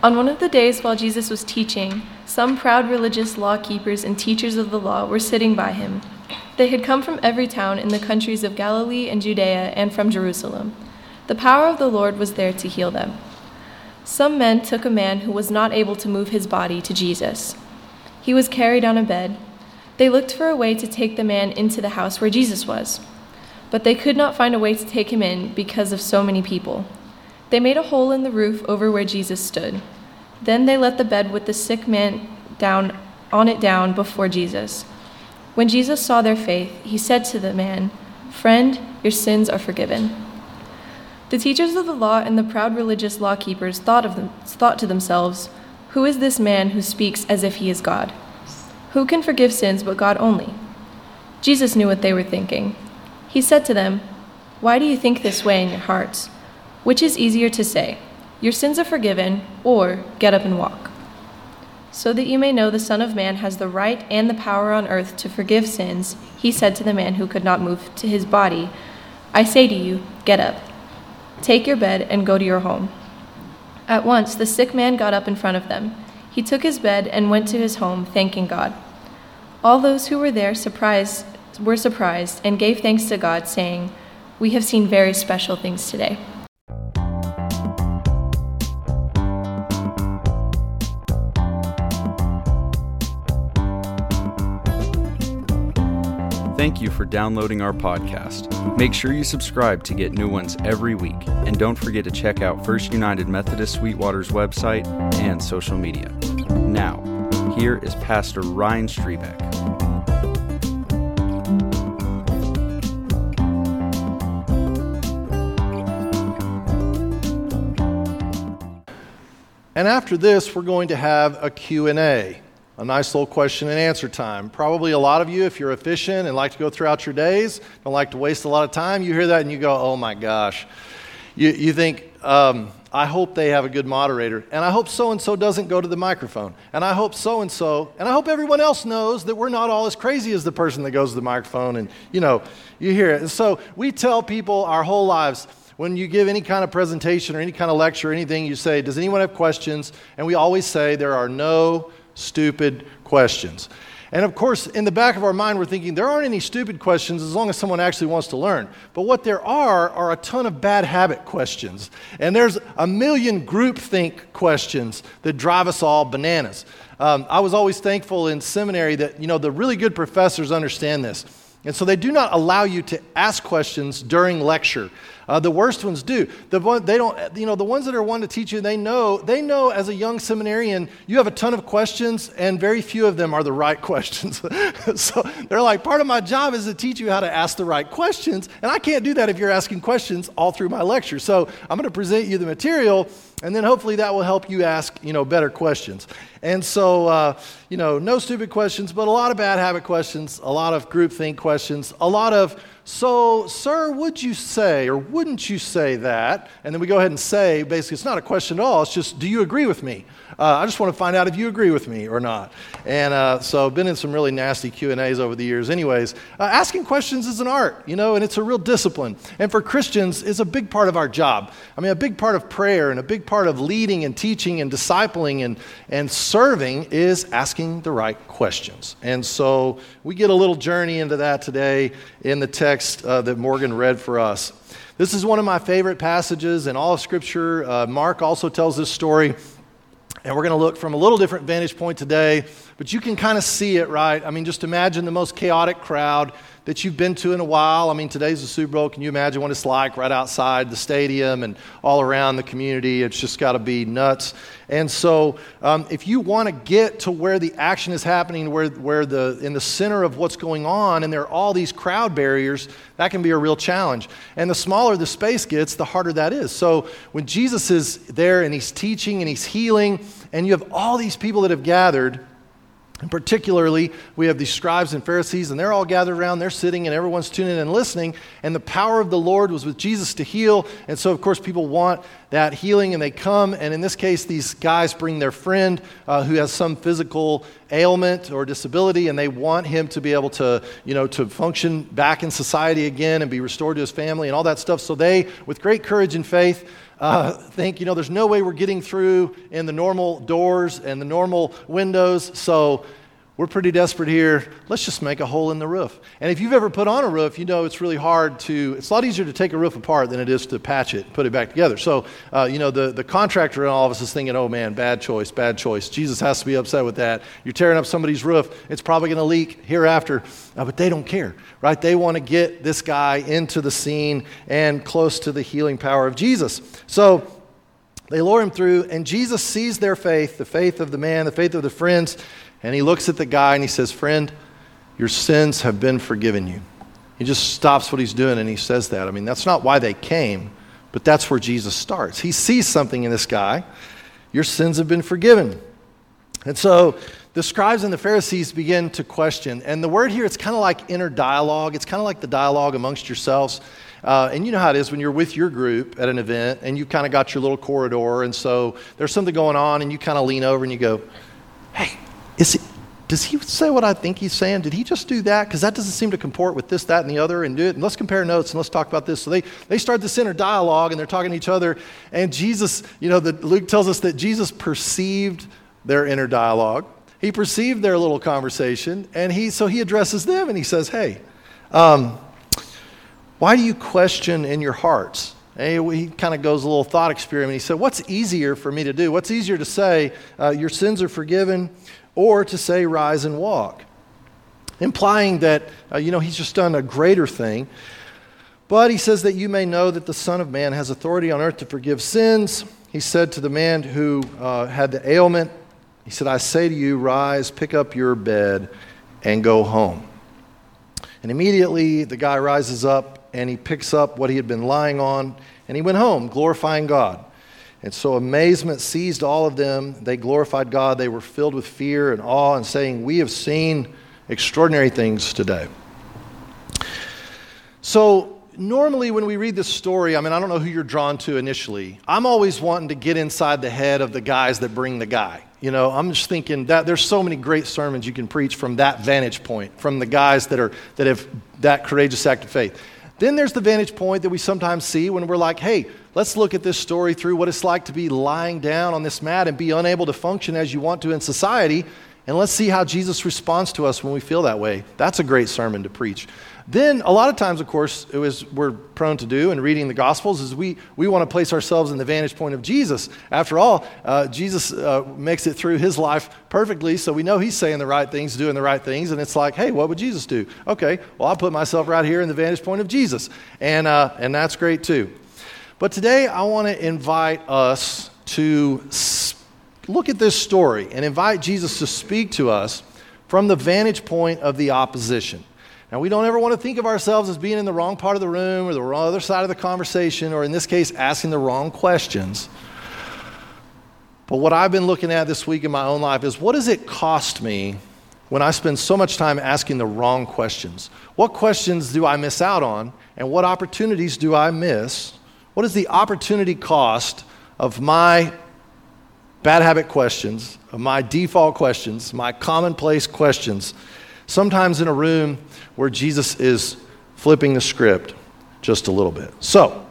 On one of the days while Jesus was teaching, some proud religious law keepers and teachers of the law were sitting by him. They had come from every town in the countries of Galilee and Judea and from Jerusalem. The power of the Lord was there to heal them. Some men took a man who was not able to move his body to Jesus. He was carried on a bed. They looked for a way to take the man into the house where Jesus was, but they could not find a way to take him in because of so many people. They made a hole in the roof over where Jesus stood. Then they let the bed with the sick man down on it down before Jesus. When Jesus saw their faith, he said to the man, "Friend, your sins are forgiven." The teachers of the law and the proud religious law keepers thought, of them, thought to themselves, Who is this man who speaks as if he is God? Who can forgive sins but God only? Jesus knew what they were thinking. He said to them, Why do you think this way in your hearts? Which is easier to say, Your sins are forgiven, or Get up and walk? So that you may know the Son of Man has the right and the power on earth to forgive sins, he said to the man who could not move to his body, I say to you, Get up, take your bed, and go to your home. At once the sick man got up in front of them. He took his bed and went to his home, thanking God. All those who were there surprised, were surprised and gave thanks to God, saying, We have seen very special things today. Thank you for downloading our podcast. Make sure you subscribe to get new ones every week. And don't forget to check out First United Methodist Sweetwater's website and social media. Now, here is Pastor Ryan Strebeck. And after this, we're going to have a Q&A a nice little question and answer time. Probably a lot of you, if you're efficient and like to go throughout your days, don't like to waste a lot of time, you hear that and you go, oh my gosh. You, you think, um, I hope they have a good moderator, and I hope so and so doesn't go to the microphone, and I hope so and so, and I hope everyone else knows that we're not all as crazy as the person that goes to the microphone, and you know, you hear it. And so we tell people our whole lives, when you give any kind of presentation or any kind of lecture or anything, you say, Does anyone have questions? And we always say, There are no stupid questions. And of course, in the back of our mind, we're thinking there aren't any stupid questions as long as someone actually wants to learn. But what there are are a ton of bad habit questions. And there's a million groupthink questions that drive us all bananas. Um, I was always thankful in seminary that, you know, the really good professors understand this. And so they do not allow you to ask questions during lecture. Uh, the worst ones do. The one, they don't, you know, the ones that are one to teach you, they know, they know as a young seminarian, you have a ton of questions and very few of them are the right questions. so they're like, part of my job is to teach you how to ask the right questions. And I can't do that if you're asking questions all through my lecture. So I'm going to present you the material and then hopefully that will help you ask, you know, better questions. And so, uh, you know, no stupid questions, but a lot of bad habit questions, a lot of groupthink questions, a lot of so, sir, would you say or wouldn't you say that? And then we go ahead and say, basically, it's not a question at all. It's just, do you agree with me? Uh, I just want to find out if you agree with me or not. And uh, so, I've been in some really nasty Q and A's over the years. Anyways, uh, asking questions is an art, you know, and it's a real discipline. And for Christians, it's a big part of our job. I mean, a big part of prayer and a big part of leading and teaching and discipling and and serving is asking the right questions. And so, we get a little journey into that today in the text uh, that Morgan read for us. This is one of my favorite passages in all of Scripture. Uh, Mark also tells this story, and we're going to look from a little different vantage point today, but you can kind of see it, right? I mean, just imagine the most chaotic crowd that you've been to in a while. I mean, today's the Super Bowl. Can you imagine what it's like right outside the stadium and all around the community? It's just got to be nuts. And so, um, if you want to get to where the action is happening, where, where the in the center of what's going on, and there are all these crowd barriers, that can be a real challenge. And the smaller the space gets, the harder that is. So, when Jesus is there and he's teaching and he's healing, and you have all these people that have gathered and particularly, we have these scribes and Pharisees, and they're all gathered around, they're sitting, and everyone's tuning in and listening. And the power of the Lord was with Jesus to heal. And so, of course, people want that healing, and they come. And in this case, these guys bring their friend uh, who has some physical ailment or disability, and they want him to be able to, you know, to function back in society again and be restored to his family and all that stuff. So they, with great courage and faith, uh, think, you know, there's no way we're getting through in the normal doors and the normal windows, so we're pretty desperate here. Let's just make a hole in the roof. And if you've ever put on a roof, you know it's really hard to, it's a lot easier to take a roof apart than it is to patch it put it back together. So, uh, you know, the, the contractor and all of us is thinking, oh man, bad choice, bad choice. Jesus has to be upset with that. You're tearing up somebody's roof, it's probably going to leak hereafter. Uh, but they don't care, right? They want to get this guy into the scene and close to the healing power of Jesus. So, they lure him through, and Jesus sees their faith, the faith of the man, the faith of the friends, and he looks at the guy and he says, Friend, your sins have been forgiven you. He just stops what he's doing and he says that. I mean, that's not why they came, but that's where Jesus starts. He sees something in this guy. Your sins have been forgiven. And so the scribes and the Pharisees begin to question. And the word here, it's kind of like inner dialogue. It's kind of like the dialogue amongst yourselves. Uh, and you know how it is when you're with your group at an event and you've kind of got your little corridor. And so there's something going on and you kind of lean over and you go, hey, is does he say what I think he's saying? Did he just do that? Because that doesn't seem to comport with this, that, and the other, and do it. And let's compare notes and let's talk about this. So they, they start this inner dialogue and they're talking to each other. And Jesus, you know, the, Luke tells us that Jesus perceived their inner dialogue. He perceived their little conversation, and he, so he addresses them and he says, Hey, um, why do you question in your hearts? And he kind of goes a little thought experiment. He said, What's easier for me to do? What's easier to say, uh, Your sins are forgiven, or to say, rise and walk, implying that, uh, you know, he's just done a greater thing. But he says that you may know that the Son of Man has authority on earth to forgive sins. He said to the man who uh, had the ailment, He said, I say to you, rise, pick up your bed, and go home. And immediately the guy rises up and he picks up what he had been lying on, and he went home, glorifying God. And so amazement seized all of them. They glorified God. They were filled with fear and awe and saying, We have seen extraordinary things today. So, normally when we read this story, I mean, I don't know who you're drawn to initially. I'm always wanting to get inside the head of the guys that bring the guy. You know, I'm just thinking that there's so many great sermons you can preach from that vantage point, from the guys that are that have that courageous act of faith. Then there's the vantage point that we sometimes see when we're like, hey, let's look at this story through what it's like to be lying down on this mat and be unable to function as you want to in society. And let's see how Jesus responds to us when we feel that way. That's a great sermon to preach. Then, a lot of times, of course, it was, we're prone to do in reading the Gospels is we, we want to place ourselves in the vantage point of Jesus. After all, uh, Jesus uh, makes it through his life perfectly, so we know he's saying the right things, doing the right things, and it's like, hey, what would Jesus do? Okay, well, I'll put myself right here in the vantage point of Jesus. And, uh, and that's great too. But today, I want to invite us to look at this story and invite Jesus to speak to us from the vantage point of the opposition. Now, we don't ever want to think of ourselves as being in the wrong part of the room or the wrong other side of the conversation, or in this case, asking the wrong questions. But what I've been looking at this week in my own life is what does it cost me when I spend so much time asking the wrong questions? What questions do I miss out on? And what opportunities do I miss? What is the opportunity cost of my bad habit questions, of my default questions, my commonplace questions? Sometimes in a room where Jesus is flipping the script just a little bit. So,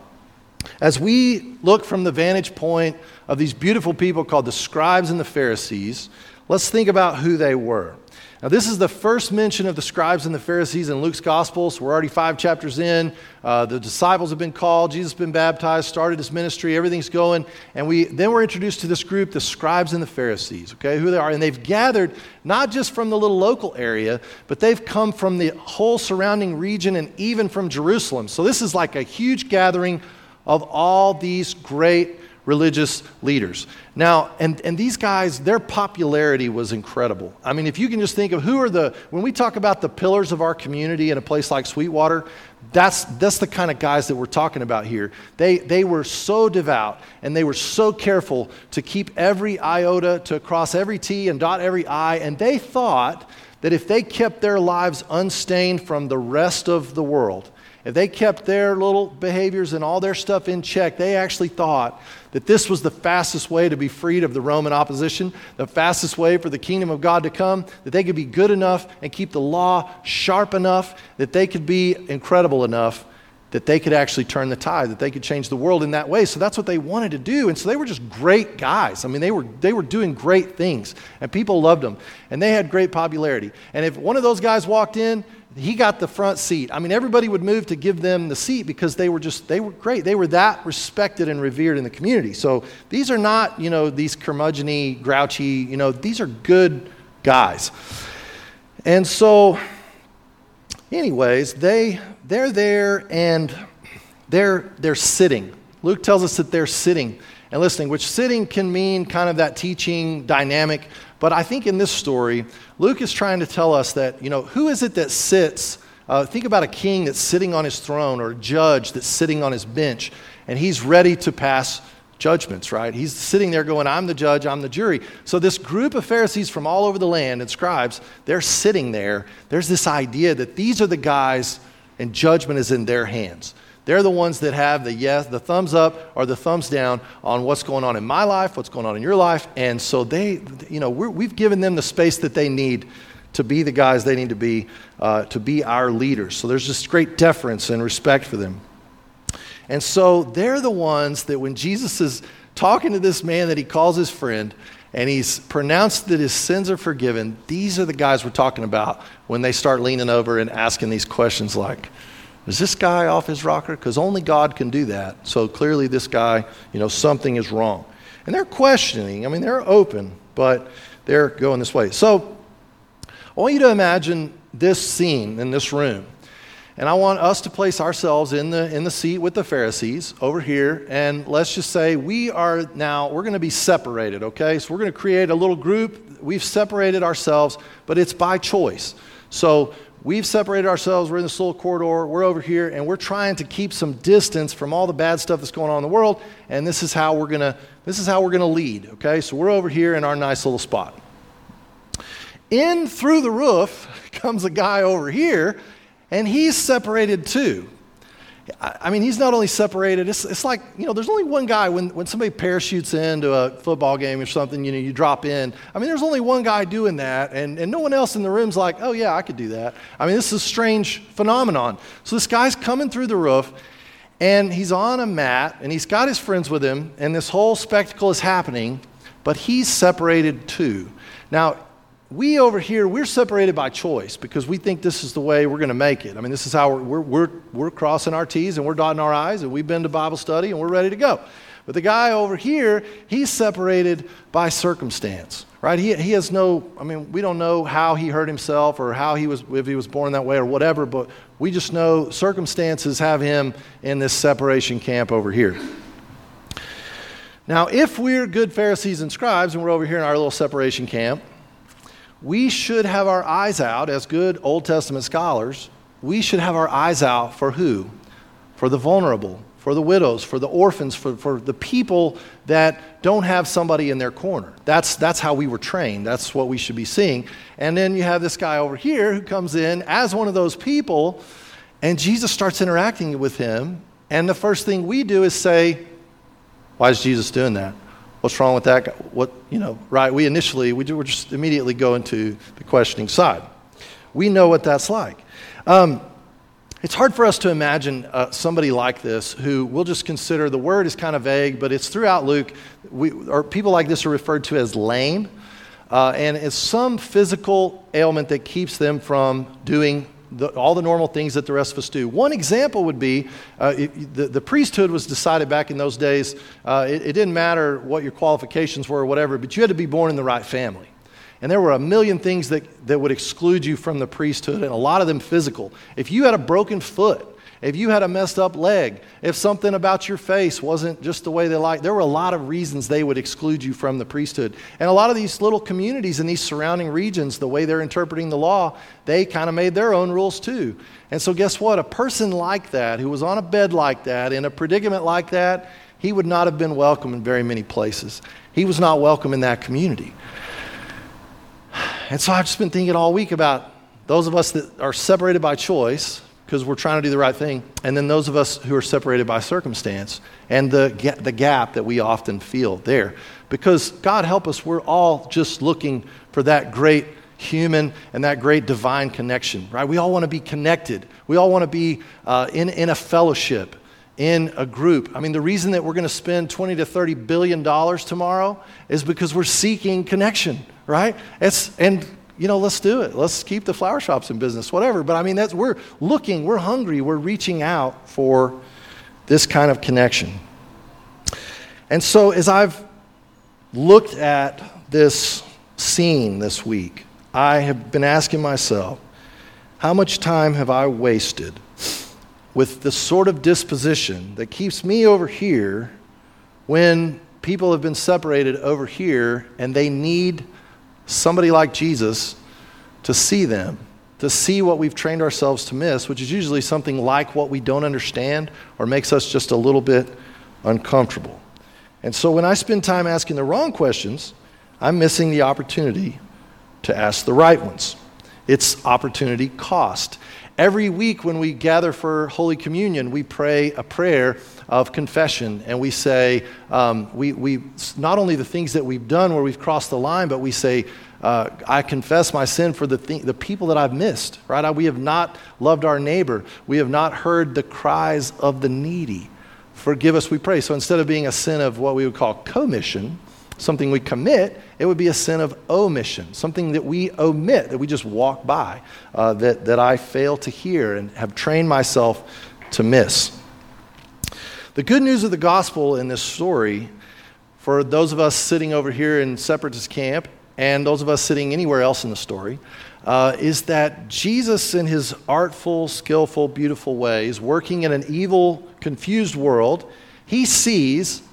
as we look from the vantage point of these beautiful people called the scribes and the Pharisees, let's think about who they were. Now, this is the first mention of the scribes and the Pharisees in Luke's gospel. So we're already five chapters in. Uh, the disciples have been called. Jesus has been baptized, started his ministry. Everything's going. And we, then we're introduced to this group, the scribes and the Pharisees, okay, who they are. And they've gathered not just from the little local area, but they've come from the whole surrounding region and even from Jerusalem. So this is like a huge gathering of all these great religious leaders. Now, and, and these guys, their popularity was incredible. I mean, if you can just think of who are the, when we talk about the pillars of our community in a place like Sweetwater, that's, that's the kind of guys that we're talking about here. They, they were so devout and they were so careful to keep every iota, to cross every T and dot every I, and they thought that if they kept their lives unstained from the rest of the world, if they kept their little behaviors and all their stuff in check, they actually thought that this was the fastest way to be freed of the Roman opposition, the fastest way for the kingdom of God to come, that they could be good enough and keep the law sharp enough, that they could be incredible enough that they could actually turn the tide, that they could change the world in that way. So that's what they wanted to do. And so they were just great guys. I mean, they were, they were doing great things, and people loved them, and they had great popularity. And if one of those guys walked in, he got the front seat. I mean, everybody would move to give them the seat because they were just, they were great. They were that respected and revered in the community. So these are not, you know, these curmudgeony, grouchy, you know, these are good guys. And so, anyways, they, they're there and they're, they're sitting. Luke tells us that they're sitting and listening, which sitting can mean kind of that teaching dynamic. But I think in this story, Luke is trying to tell us that, you know, who is it that sits? Uh, think about a king that's sitting on his throne or a judge that's sitting on his bench, and he's ready to pass judgments, right? He's sitting there going, I'm the judge, I'm the jury. So, this group of Pharisees from all over the land and scribes, they're sitting there. There's this idea that these are the guys, and judgment is in their hands. They're the ones that have the yes, the thumbs up or the thumbs down on what's going on in my life, what's going on in your life. And so they, you know, we have given them the space that they need to be the guys they need to be, uh, to be our leaders. So there's this great deference and respect for them. And so they're the ones that when Jesus is talking to this man that he calls his friend, and he's pronounced that his sins are forgiven, these are the guys we're talking about when they start leaning over and asking these questions like, is this guy off his rocker? Because only God can do that. So clearly, this guy, you know, something is wrong. And they're questioning. I mean, they're open, but they're going this way. So I want you to imagine this scene in this room. And I want us to place ourselves in the, in the seat with the Pharisees over here. And let's just say we are now, we're going to be separated, okay? So we're going to create a little group. We've separated ourselves, but it's by choice. So we've separated ourselves. We're in the little corridor. We're over here, and we're trying to keep some distance from all the bad stuff that's going on in the world. And this is how we're gonna this is how we're gonna lead. Okay, so we're over here in our nice little spot. In through the roof comes a guy over here, and he's separated too. I mean, he's not only separated, it's, it's like, you know, there's only one guy when, when somebody parachutes into a football game or something, you know, you drop in. I mean, there's only one guy doing that, and, and no one else in the room's like, oh, yeah, I could do that. I mean, this is a strange phenomenon. So this guy's coming through the roof, and he's on a mat, and he's got his friends with him, and this whole spectacle is happening, but he's separated too. Now, we over here, we're separated by choice because we think this is the way we're going to make it. I mean, this is how we're, we're, we're, crossing our T's and we're dotting our I's and we've been to Bible study and we're ready to go. But the guy over here, he's separated by circumstance, right? He, he has no, I mean, we don't know how he hurt himself or how he was, if he was born that way or whatever, but we just know circumstances have him in this separation camp over here. Now, if we're good Pharisees and scribes and we're over here in our little separation camp, we should have our eyes out, as good Old Testament scholars, we should have our eyes out for who? For the vulnerable, for the widows, for the orphans, for, for the people that don't have somebody in their corner. That's, that's how we were trained. That's what we should be seeing. And then you have this guy over here who comes in as one of those people, and Jesus starts interacting with him. And the first thing we do is say, Why is Jesus doing that? What's wrong with that? What, you know, right? We initially, we were just immediately go into the questioning side. We know what that's like. Um, it's hard for us to imagine uh, somebody like this who we'll just consider the word is kind of vague, but it's throughout Luke. We, or people like this are referred to as lame, uh, and it's some physical ailment that keeps them from doing the, all the normal things that the rest of us do. One example would be uh, it, the, the, priesthood was decided back in those days. Uh, it, it, didn't matter what your qualifications were or whatever, but you had to be born in the right family. And there were a million things that, that would exclude you from the priesthood, and a lot of them physical. If you had a broken foot, if you had a messed up leg, if something about your face wasn't just the way they liked, there were a lot of reasons they would exclude you from the priesthood. And a lot of these little communities in these surrounding regions, the way they're interpreting the law, they kind of made their own rules too. And so, guess what? A person like that, who was on a bed like that, in a predicament like that, he would not have been welcome in very many places. He was not welcome in that community. And so I've just been thinking all week about those of us that are separated by choice because we're trying to do the right thing. And then those of us who are separated by circumstance and the, the gap that we often feel there. Because God help us, we're all just looking for that great human and that great divine connection, right? We all want to be connected. We all want to be uh, in, in a fellowship, in a group. I mean, the reason that we're going to spend 20 to 30 billion dollars tomorrow is because we're seeking connection, right? It's, and you know, let's do it. Let's keep the flower shops in business, whatever. But I mean, that's, we're looking, we're hungry, we're reaching out for this kind of connection. And so, as I've looked at this scene this week, I have been asking myself, how much time have I wasted with the sort of disposition that keeps me over here when people have been separated over here and they need somebody like Jesus to see them, to see what we've trained ourselves to miss, which is usually something like what we don't understand or makes us just a little bit uncomfortable. And so when I spend time asking the wrong questions, I'm missing the opportunity to ask the right ones. It's opportunity cost. Every week when we gather for Holy Communion, we pray a prayer of confession and we say, um, we, we, not only the things that we've done where we've crossed the line, but we say, uh, I confess my sin for the, th- the people that I've missed, right? I, we have not loved our neighbor. We have not heard the cries of the needy. Forgive us, we pray. So instead of being a sin of what we would call commission, something we commit, it would be a sin of omission, something that we omit, that we just walk by, uh, that, that I fail to hear and have trained myself to miss. The good news of the gospel in this story, for those of us sitting over here in Separatist camp and those of us sitting anywhere else in the story, uh, is that Jesus, in his artful, skillful, beautiful ways, working in an evil, confused world, he sees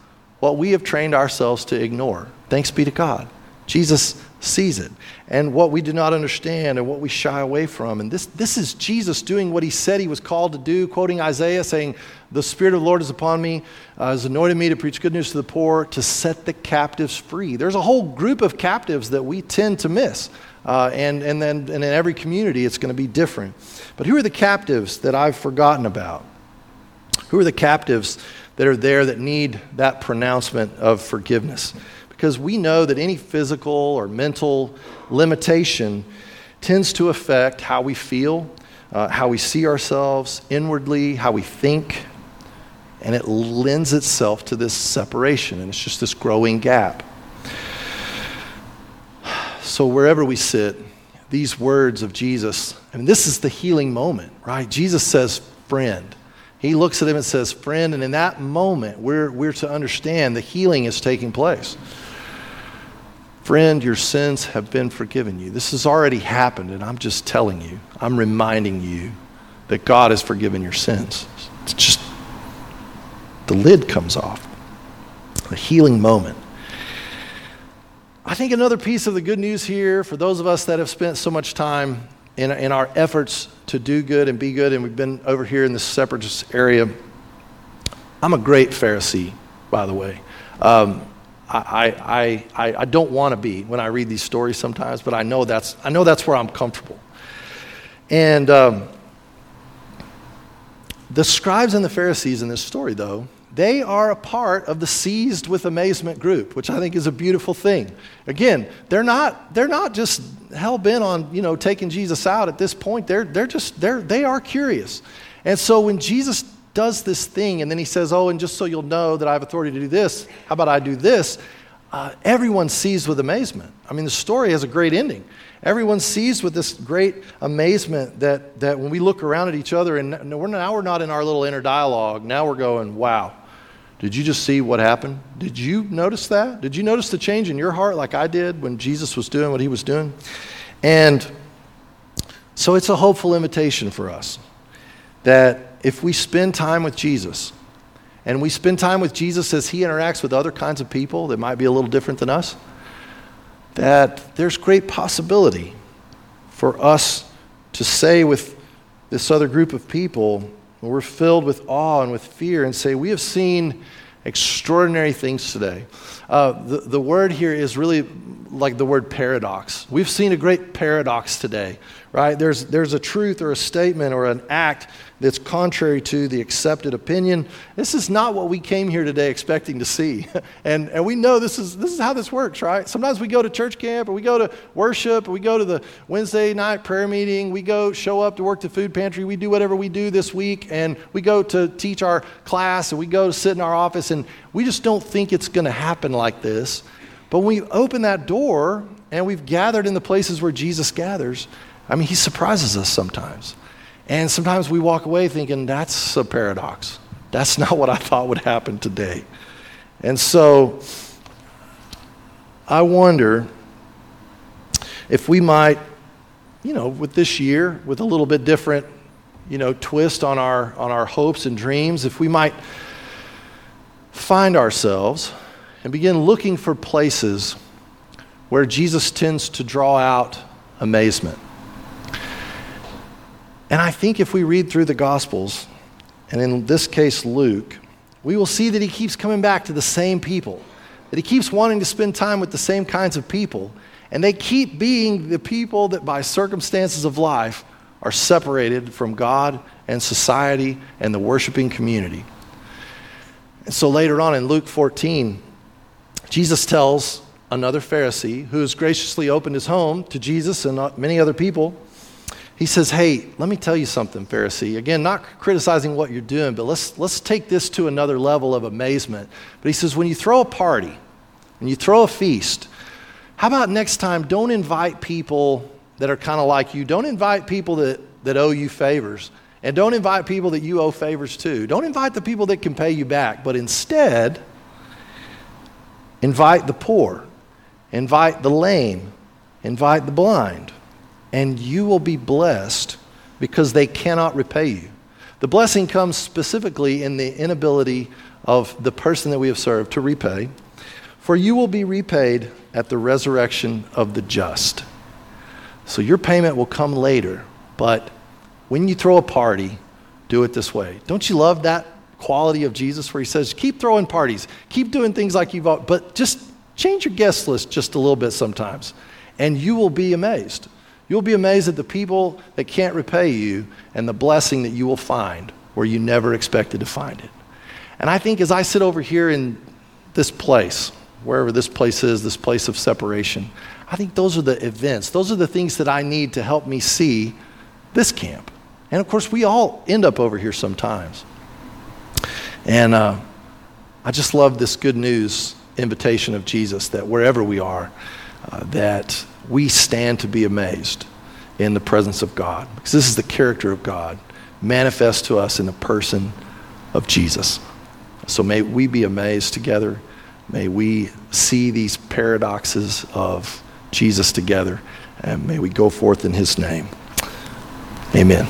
what we have trained ourselves to ignore. Thanks be to God. Jesus sees it. And what we do not understand and what we shy away from. And this, this is Jesus doing what he said he was called to do, quoting Isaiah, saying, The Spirit of the Lord is upon me, uh, has anointed me to preach good news to the poor, to set the captives free. There's a whole group of captives that we tend to miss. Uh, and, and then and in every community, it's going to be different. But who are the captives that I've forgotten about? Who are the captives that are there that need that pronouncement of forgiveness. Because we know that any physical or mental limitation tends to affect how we feel, uh, how we see ourselves inwardly, how we think, and it lends itself to this separation, and it's just this growing gap. So, wherever we sit, these words of Jesus, I mean, this is the healing moment, right? Jesus says, friend. He looks at him and says, Friend, and in that moment, we're, we're to understand the healing is taking place. Friend, your sins have been forgiven you. This has already happened, and I'm just telling you, I'm reminding you that God has forgiven your sins. It's just the lid comes off. A healing moment. I think another piece of the good news here for those of us that have spent so much time in, in our efforts to do good and be good, and we've been over here in this separatist area. I'm a great Pharisee, by the way. Um, I, I, I, I don't want to be when I read these stories sometimes, but I know that's, I know that's where I'm comfortable. And um, the scribes and the Pharisees in this story, though, they are a part of the seized with amazement group, which I think is a beautiful thing. Again, they're not, they're not just hell bent on you know, taking Jesus out at this point. They're, they're just, they're, they are curious. And so when Jesus does this thing and then he says, Oh, and just so you'll know that I have authority to do this, how about I do this? Uh, everyone sees with amazement. I mean, the story has a great ending. Everyone sees with this great amazement that, that when we look around at each other, and we're, now we're not in our little inner dialogue, now we're going, Wow, did you just see what happened? Did you notice that? Did you notice the change in your heart like I did when Jesus was doing what he was doing? And so it's a hopeful invitation for us that if we spend time with Jesus, and we spend time with Jesus as he interacts with other kinds of people that might be a little different than us, that there's great possibility for us to say with this other group of people, we're filled with awe and with fear and say, We have seen extraordinary things today. Uh, the, the word here is really like the word paradox. We've seen a great paradox today, right? There's, there's a truth or a statement or an act that's contrary to the accepted opinion. This is not what we came here today expecting to see. and, and we know this is, this is how this works, right? Sometimes we go to church camp or we go to worship or we go to the Wednesday night prayer meeting. We go show up to work the food pantry. We do whatever we do this week and we go to teach our class and we go to sit in our office and we just don't think it's going to happen like this. But when we open that door and we've gathered in the places where Jesus gathers, I mean, he surprises us sometimes. And sometimes we walk away thinking, that's a paradox. That's not what I thought would happen today. And so I wonder if we might, you know, with this year, with a little bit different, you know, twist on our, on our hopes and dreams, if we might find ourselves and begin looking for places where Jesus tends to draw out amazement. And I think if we read through the Gospels, and in this case, Luke, we will see that he keeps coming back to the same people, that he keeps wanting to spend time with the same kinds of people, and they keep being the people that by circumstances of life are separated from God and society and the worshiping community. And so later on in Luke 14, Jesus tells another Pharisee who has graciously opened his home to Jesus and many other people. He says, Hey, let me tell you something, Pharisee. Again, not criticizing what you're doing, but let's, let's take this to another level of amazement. But he says, When you throw a party, when you throw a feast, how about next time don't invite people that are kind of like you? Don't invite people that, that owe you favors. And don't invite people that you owe favors to. Don't invite the people that can pay you back, but instead, Invite the poor, invite the lame, invite the blind, and you will be blessed because they cannot repay you. The blessing comes specifically in the inability of the person that we have served to repay, for you will be repaid at the resurrection of the just. So your payment will come later, but when you throw a party, do it this way. Don't you love that quality of Jesus where he says, keep throwing parties, keep doing things like you've, but just change your guest list just a little bit sometimes, and you will be amazed. You'll be amazed at the people that can't repay you and the blessing that you will find where you never expected to find it. And I think as I sit over here in this place, wherever this place is, this place of separation, I think those are the events, those are the things that I need to help me see this camp. And of course, we all end up over here sometimes. And uh, I just love this good news invitation of Jesus that wherever we are, that we stand to be amazed in the presence of God. Because this is the character of God manifest to us in the person of Jesus. So may we be amazed together. May we see these paradoxes of Jesus together. And may we go forth in his name. Amen.